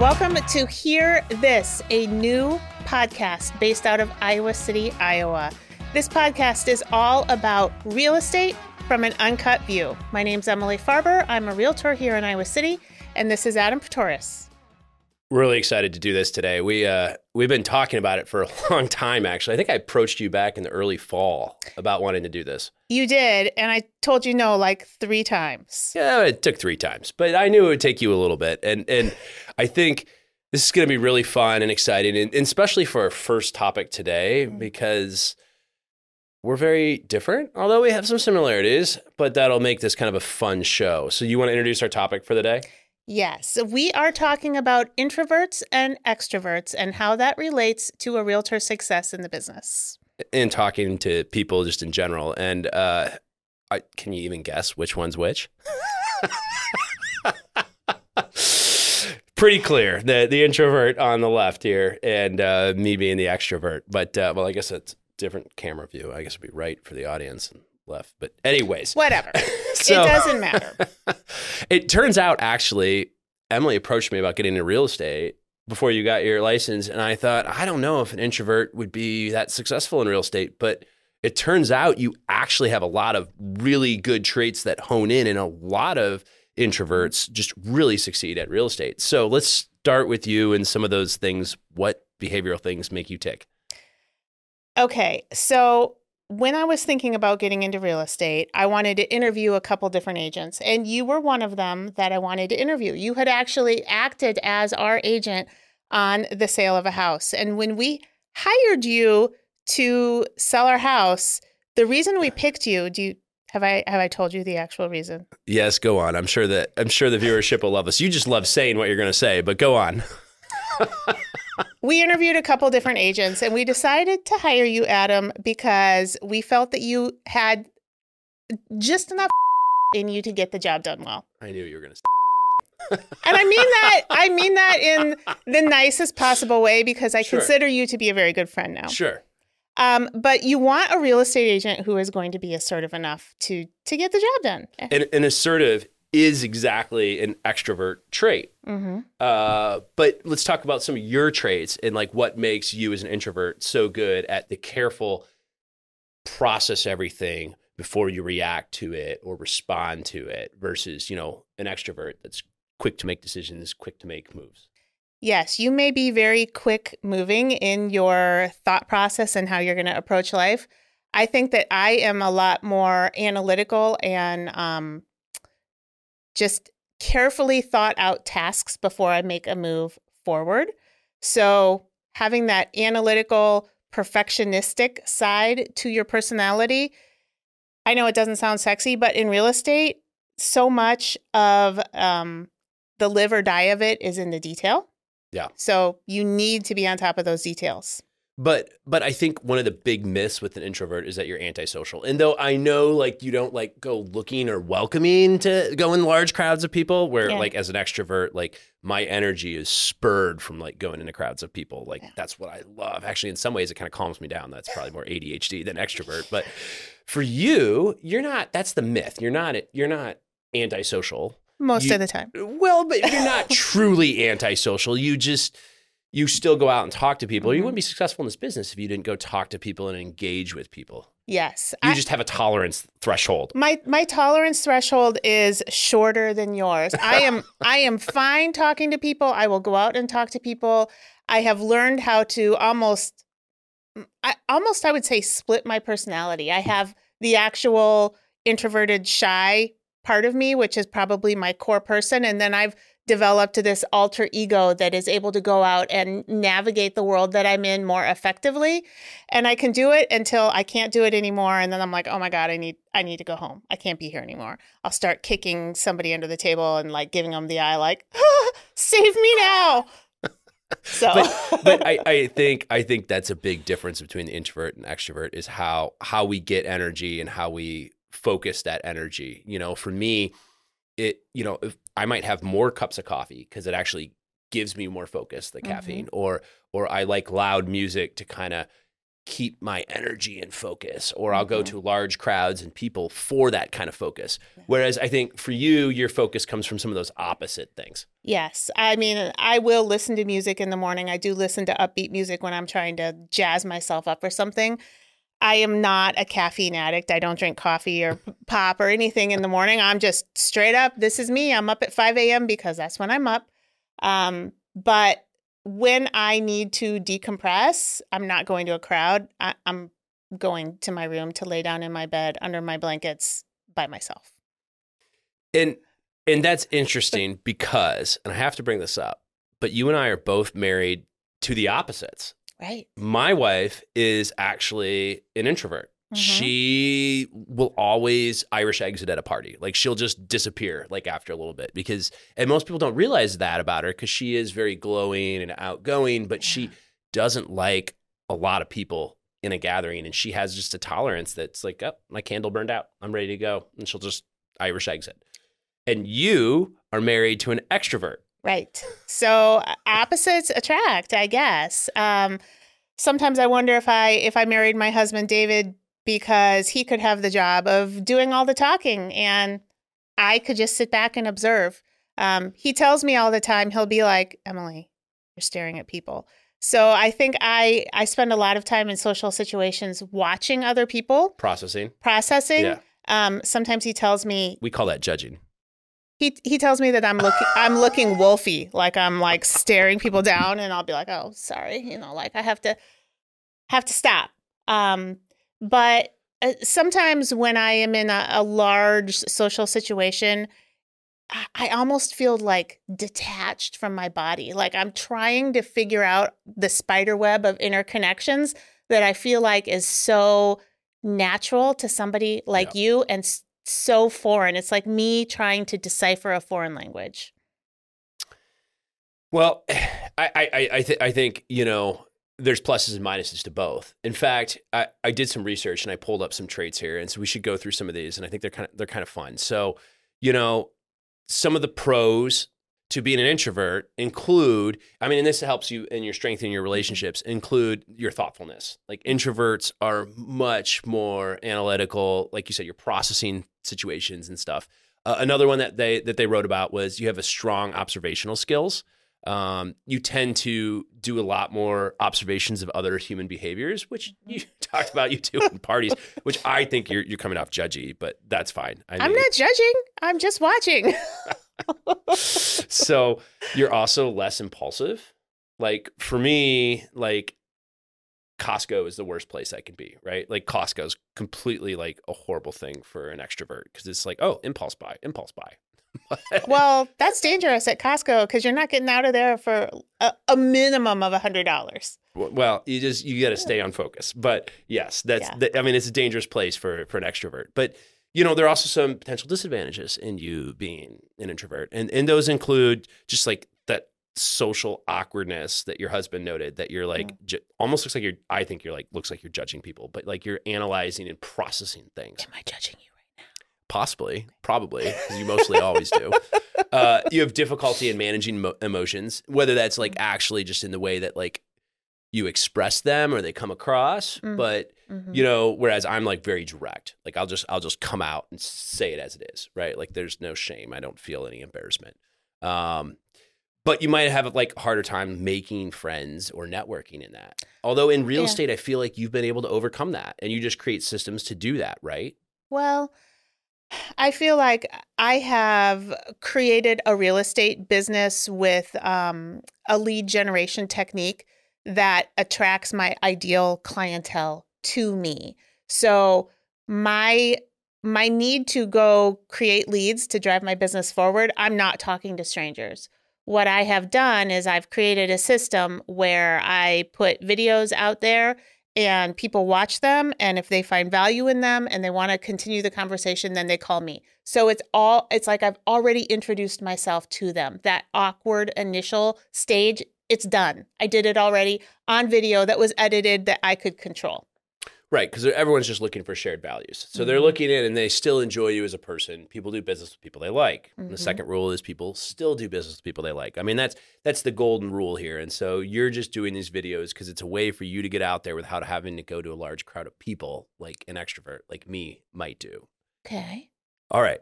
Welcome to Hear This, a new podcast based out of Iowa City, Iowa. This podcast is all about real estate from an uncut view. My name's Emily Farber. I'm a realtor here in Iowa City, and this is Adam Pretorius really excited to do this today. We uh, we've been talking about it for a long time. Actually, I think I approached you back in the early fall about wanting to do this. You did, and I told you no like three times. Yeah, it took three times, but I knew it would take you a little bit, and and I think this is going to be really fun and exciting, and, and especially for our first topic today mm-hmm. because. We're very different, although we have some similarities, but that'll make this kind of a fun show. So, you want to introduce our topic for the day? Yes, we are talking about introverts and extroverts and how that relates to a realtor's success in the business. And talking to people just in general. And uh, I, can you even guess which one's which? Pretty clear. The the introvert on the left here, and uh, me being the extrovert. But uh, well, I guess it's different camera view. I guess it'd be right for the audience left. But anyways, whatever. so, it doesn't matter. it turns out actually, Emily approached me about getting into real estate before you got your license, and I thought I don't know if an introvert would be that successful in real estate, but it turns out you actually have a lot of really good traits that hone in, and a lot of introverts just really succeed at real estate. So let's start with you and some of those things. What behavioral things make you tick? Okay, so when I was thinking about getting into real estate, I wanted to interview a couple different agents, and you were one of them that I wanted to interview. You had actually acted as our agent on the sale of a house. And when we hired you to sell our house, the reason we picked you, do you have I have I told you the actual reason? Yes, go on. I'm sure that I'm sure the viewership will love us. You just love saying what you're going to say, but go on. we interviewed a couple different agents and we decided to hire you, Adam, because we felt that you had just enough in you to get the job done well. I knew you were going to. and I mean that I mean that in the nicest possible way because I sure. consider you to be a very good friend now. Sure. Um, but you want a real estate agent who is going to be assertive enough to to get the job done. And, and assertive is exactly an extrovert trait. Mm-hmm. Uh, but let's talk about some of your traits and like what makes you as an introvert so good at the careful process everything before you react to it or respond to it versus, you know, an extrovert that's quick to make decisions, quick to make moves. Yes, you may be very quick moving in your thought process and how you're going to approach life. I think that I am a lot more analytical and um, just carefully thought out tasks before I make a move forward. So, having that analytical, perfectionistic side to your personality, I know it doesn't sound sexy, but in real estate, so much of um, the live or die of it is in the detail. Yeah. So, you need to be on top of those details. But but I think one of the big myths with an introvert is that you're antisocial. And though I know like you don't like go looking or welcoming to go in large crowds of people, where yeah. like as an extrovert, like my energy is spurred from like going into crowds of people. Like yeah. that's what I love. Actually, in some ways, it kind of calms me down. That's probably more ADHD than extrovert. But for you, you're not. That's the myth. You're not. You're not antisocial most you, of the time. Well, but you're not truly antisocial. You just you still go out and talk to people. Mm-hmm. You wouldn't be successful in this business if you didn't go talk to people and engage with people. Yes. You I, just have a tolerance threshold. My my tolerance threshold is shorter than yours. I am I am fine talking to people. I will go out and talk to people. I have learned how to almost I almost I would say split my personality. I have the actual introverted shy part of me, which is probably my core person, and then I've developed this alter ego that is able to go out and navigate the world that I'm in more effectively. And I can do it until I can't do it anymore. And then I'm like, oh my God, I need I need to go home. I can't be here anymore. I'll start kicking somebody under the table and like giving them the eye like, ah, save me now. So but, but I, I think I think that's a big difference between the introvert and extrovert is how how we get energy and how we focus that energy. You know, for me, it you know I might have more cups of coffee because it actually gives me more focus, the mm-hmm. caffeine, or or I like loud music to kind of keep my energy and focus or I'll go mm-hmm. to large crowds and people for that kind of focus. Whereas I think for you your focus comes from some of those opposite things. Yes. I mean, I will listen to music in the morning. I do listen to upbeat music when I'm trying to jazz myself up or something. I am not a caffeine addict. I don't drink coffee or pop or anything in the morning. I'm just straight up, this is me. I'm up at 5 a.m. because that's when I'm up. Um, but when I need to decompress, I'm not going to a crowd. I, I'm going to my room to lay down in my bed under my blankets by myself. And and that's interesting because, and I have to bring this up, but you and I are both married to the opposites. Right. My wife is actually an introvert. Mm-hmm. She will always Irish exit at a party. Like she'll just disappear like after a little bit because and most people don't realize that about her cuz she is very glowing and outgoing, but she doesn't like a lot of people in a gathering and she has just a tolerance that's like, "Oh, my candle burned out. I'm ready to go." And she'll just Irish exit. And you are married to an extrovert. Right. So opposites attract, I guess. Um, sometimes I wonder if I if I married my husband David because he could have the job of doing all the talking and I could just sit back and observe. Um, he tells me all the time, he'll be like, Emily, you're staring at people. So I think I I spend a lot of time in social situations watching other people processing. Processing. Yeah. Um, sometimes he tells me we call that judging. He he tells me that I'm looking I'm looking wolfy, like I'm like staring people down, and I'll be like, oh, sorry, you know, like I have to have to stop. Um, but uh, sometimes when I am in a, a large social situation, I, I almost feel like detached from my body. Like I'm trying to figure out the spider web of interconnections that I feel like is so natural to somebody like yeah. you and so foreign. It's like me trying to decipher a foreign language. Well, I I I, th- I think you know there's pluses and minuses to both. In fact, I, I did some research and I pulled up some traits here, and so we should go through some of these. And I think they're kind of they're kind of fun. So, you know, some of the pros to being an introvert include, I mean, and this helps you in your strengthening your mm-hmm. relationships. Include your thoughtfulness. Like introverts are much more analytical. Like you said, you're processing situations and stuff. Uh, another one that they that they wrote about was you have a strong observational skills um, you tend to do a lot more observations of other human behaviors, which mm-hmm. you talked about you do in parties, which I think you're you're coming off judgy, but that's fine. I am not judging. I'm just watching. so you're also less impulsive. Like for me, like Costco is the worst place I can be, right? Like Costco is completely like a horrible thing for an extrovert because it's like, oh, impulse buy, impulse buy, well, that's dangerous at Costco because you're not getting out of there for a, a minimum of a hundred dollars. Well, you just you got to stay on focus. But yes, that's yeah. the, I mean it's a dangerous place for for an extrovert. But you know there are also some potential disadvantages in you being an introvert, and and those include just like social awkwardness that your husband noted that you're like mm. ju- almost looks like you're I think you're like looks like you're judging people, but like you're analyzing and processing things. Am I judging you? Right now? Possibly, probably, because you mostly always do. Uh, you have difficulty in managing mo- emotions, whether that's like actually just in the way that like you express them or they come across. Mm-hmm. But mm-hmm. you know, whereas I'm like very direct, like I'll just I'll just come out and say it as it is, right? Like there's no shame. I don't feel any embarrassment. Um, but you might have like a harder time making friends or networking in that. Although in real yeah. estate, I feel like you've been able to overcome that, and you just create systems to do that, right? Well, I feel like I have created a real estate business with um, a lead generation technique that attracts my ideal clientele to me. So my my need to go create leads to drive my business forward, I'm not talking to strangers. What I have done is I've created a system where I put videos out there and people watch them and if they find value in them and they want to continue the conversation then they call me. So it's all it's like i've already introduced myself to them. That awkward initial stage it's done. I did it already on video that was edited that i could control Right, because everyone's just looking for shared values. So they're Mhm. looking in and they still enjoy you as a person. People do business with people they like. And The second rule is people still do business with people they like. I mean, that's that's the golden rule here. And so you're just doing these videos because it's a way for you to get out there without having to go to a large crowd of people like an extrovert like me might do. Okay. All right.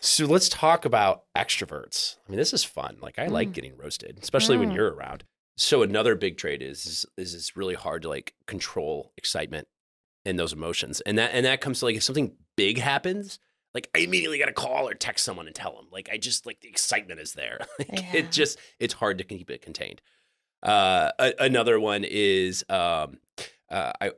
So let's talk about extroverts. I mean, this is fun. Like I like Mm. getting roasted, especially when Mm. you're around. So another big trait is, is is it's really hard to like control excitement and those emotions. And that and that comes to like if something big happens, like I immediately got to call or text someone and tell them. Like I just like the excitement is there. like, Yeah. It just it's hard to keep it contained. Uh, a, another one is um, uh, I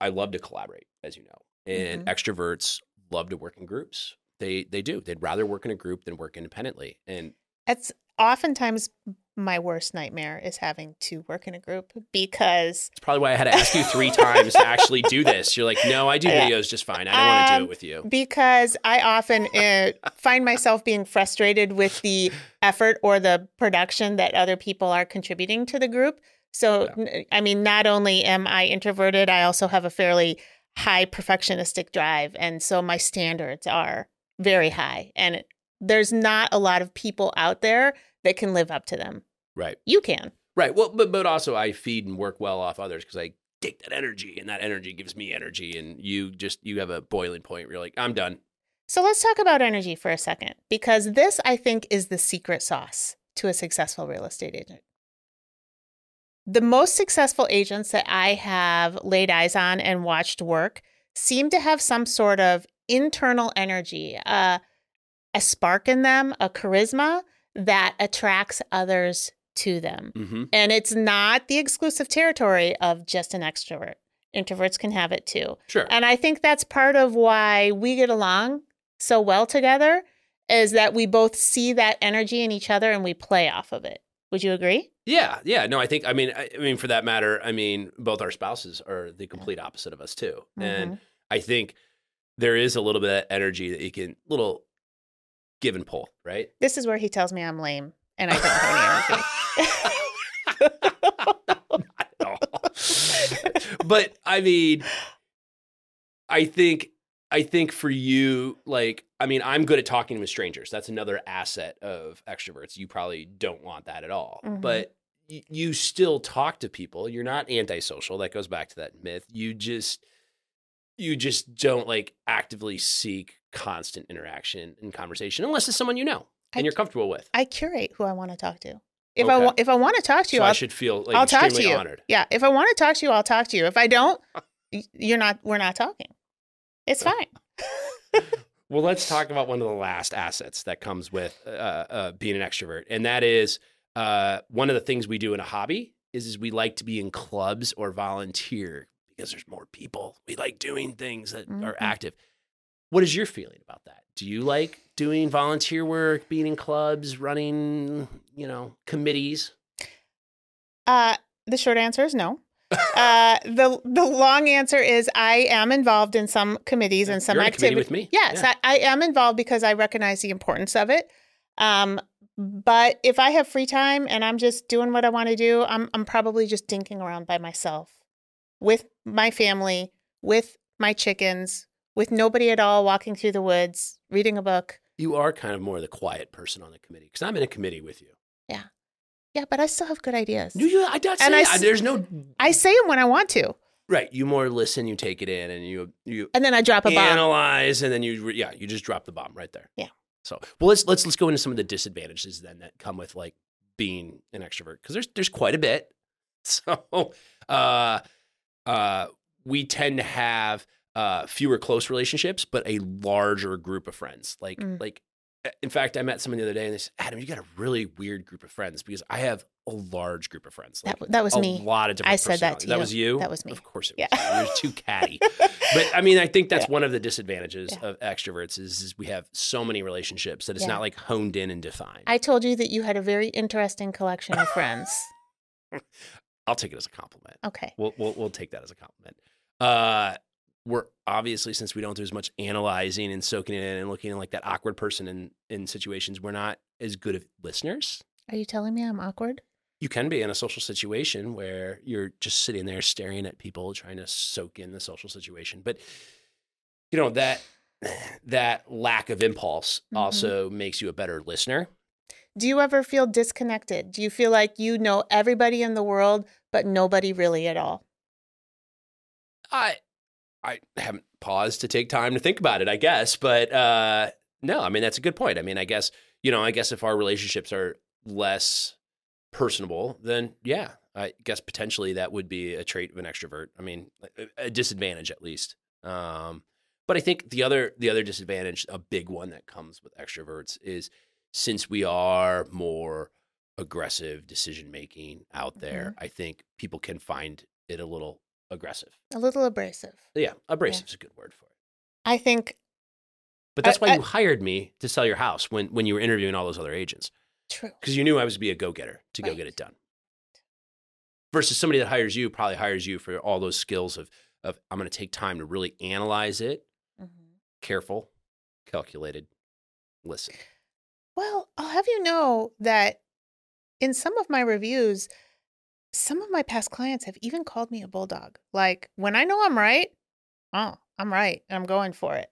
I love to collaborate, as you know, and Mhm. extroverts love to work in groups. They they do. They'd rather work in a group than work independently. And It's oftentimes my worst nightmare is having to work in a group because it's probably why I had to ask you three times to actually do this. You're like, no, I do Yeah. videos just fine. I don't want to do Um, it with you. because I often uh, find myself being frustrated with the effort or the production that other people are contributing to the group. So, I mean, not only am I introverted, I also have a fairly high perfectionistic drive. And so my standards are very high. And there's not a lot of people out there that can live up to them. Right. You can. Right. Well, but but also I feed and work well off others because I take that energy and that energy gives me energy and you just you have a boiling point where you're like, I'm done. So let's talk about energy for a second, because this, I think, is the secret sauce to a successful real estate agent. The most successful agents that I have laid eyes on and watched work seem to have some sort of internal energy, uh, a spark in them, a charisma that attracts others to them. Mm-hmm. And it's not the exclusive territory of just an extrovert. Introverts can have it too. Sure. And I think that's part of why we get along so well together is that we both see that energy in each other and we play off of it. Would you agree? Yeah, yeah. No, I think I mean I, I mean for that matter, I mean both our spouses are the complete opposite of us too. And Mhm. I think there is a little bit of energy that you can little give and pull, right? This is where he tells me I'm lame and I don't have any energy. Not at all. but I mean, I think I think for you, like, I mean, I'm good at talking with strangers. That's another asset of extroverts. You probably don't want that at all, Mhm. but y- you still talk to people. You're not antisocial. That goes back to that myth. You just you just don't like actively seek constant interaction and conversation unless it's someone you know and I- you're comfortable with. I curate who I want to talk to. If I Okay. want if I want to talk to you, So I should feel like I'll talk to you. honored. Yeah, if I want to talk to you, I'll talk to you. If I don't, you're not we're not talking. It's fine. Well, let's talk about one of the last assets that comes with uh, uh, being an extrovert, and that is uh, one of the things we do in a hobby is, is we like to be in clubs or volunteer because there's more people. We like doing things that are Mhm. active. What is your feeling about that? Do you like doing volunteer work, being in clubs, running, you know, committees? Uh, the short answer is no. uh, the the long answer is I am involved in some committees and some You're in a committee activities. with me. Yes, Yeah. I, I am involved because I recognize the importance of it. Um, but if I have free time and I'm just doing what I want to do, I'm I'm probably just dinking around by myself, with my family, with my chickens, with nobody at all, walking through the woods, reading a book. You are kind of more the quiet person on the committee because I'm in a committee with you. Yeah, Yeah, but I still have good ideas. Do you? I don't And say I I there's no I say them when I want to, right. You more listen, you take it in, and you you and then I drop a bomb. analyze, and then you yeah, you just drop the bomb right there. Yeah. So well, let's let's let's go into some of the disadvantages then that come with like being an extrovert because there's there's quite a bit. So uh uh we tend to have uh fewer close relationships, but a larger group of friends. Like Mm. like uh, in fact, I met someone the other day and they said, Adam, you got a really weird group of friends because I have a large group of friends. That Like, that was a me. A lot of different I said that to That was you? That was me. Of course it Yeah. was. you. You're too catty. But I mean, I think that's Yeah. one of the disadvantages Yeah. of extroverts is, is we have so many relationships that it's Yeah. not like honed in and defined. I told you that you had a very interesting collection of friends. I'll take it as a compliment. Okay. We'll, we'll we'll take that as a compliment. Uh, we're obviously since we don't do as much analyzing and soaking it in and looking like that awkward person in in situations, we're not as good of listeners. Are you telling me I'm awkward? you can be in a social situation where you're just sitting there staring at people trying to soak in the social situation but you know that that lack of impulse mm-hmm. also makes you a better listener do you ever feel disconnected do you feel like you know everybody in the world but nobody really at all i i haven't paused to take time to think about it i guess but uh no i mean that's a good point i mean i guess you know i guess if our relationships are less personable, then yeah, I guess potentially that would be a trait of an extrovert. I mean, a disadvantage at least. Um, but I think the other the other disadvantage, a big one that comes with extroverts, is since we are more aggressive decision making out there, mm-hmm. I think people can find it a little aggressive, a little abrasive. Yeah, abrasive is a good word for it. I think. But that's I, why I, you hired me to sell your house when when you were interviewing all those other agents. True. Because you knew I was to be a go getter to right. go get it done. Versus somebody that hires you probably hires you for all those skills of of I'm going to take time to really analyze it, mm-hmm. careful, calculated, listen. Well, I'll have you know that in some of my reviews, some of my past clients have even called me a bulldog. Like when I know I'm right, oh, I'm right. I'm going for it.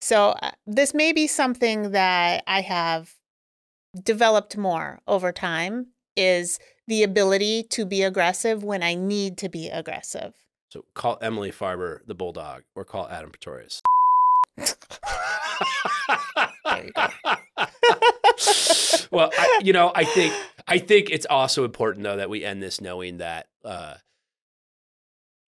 So uh, this may be something that I have developed more over time is the ability to be aggressive when I need to be aggressive. So call Emily Farber the bulldog or call Adam Pretorius. well, I, you know, I think I think it's also important though that we end this knowing that uh,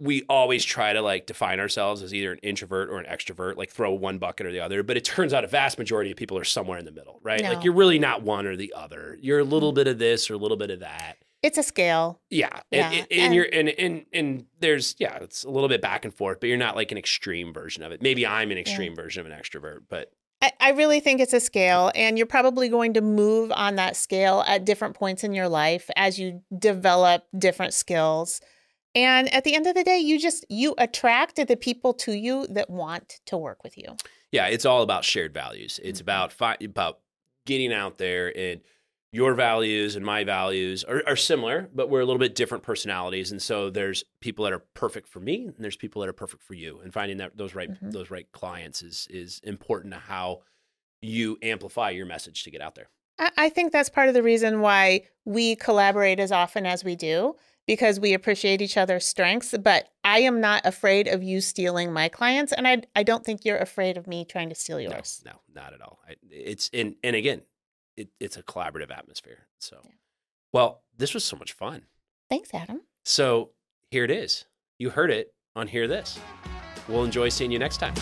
we always try to like define ourselves as either an introvert or an extrovert, like throw one bucket or the other. But it turns out a vast majority of people are somewhere in the middle, right? No. Like you're really not one or the other. You're a little mm. bit of this or a little bit of that. It's a scale. Yeah. yeah. And, and, and, you're and, and and there's yeah, it's a little bit back and forth, but you're not like an extreme version of it. Maybe I'm an extreme yeah. version of an extrovert, but I, I really think it's a scale, and you're probably going to move on that scale at different points in your life as you develop different skills. And at the end of the day, you just you attract the people to you that want to work with you. Yeah, it's all about shared values. It's mm-hmm. about fi- about getting out there and your values and my values are, are, similar, but we're a little bit different personalities. And so there's people that are perfect for me, and there's people that are perfect for you. And finding that those right mm-hmm. those right clients is is important to how you amplify your message to get out there. I think that's part of the reason why we collaborate as often as we do because we appreciate each other's strengths. But I am not afraid of you stealing my clients, and I I don't think you're afraid of me trying to steal yours. No, no not at all. I, it's and and again, it, it's a collaborative atmosphere. So, yeah. well, this was so much fun. Thanks, Adam. So here it is. You heard it on Hear This. We'll enjoy seeing you next time.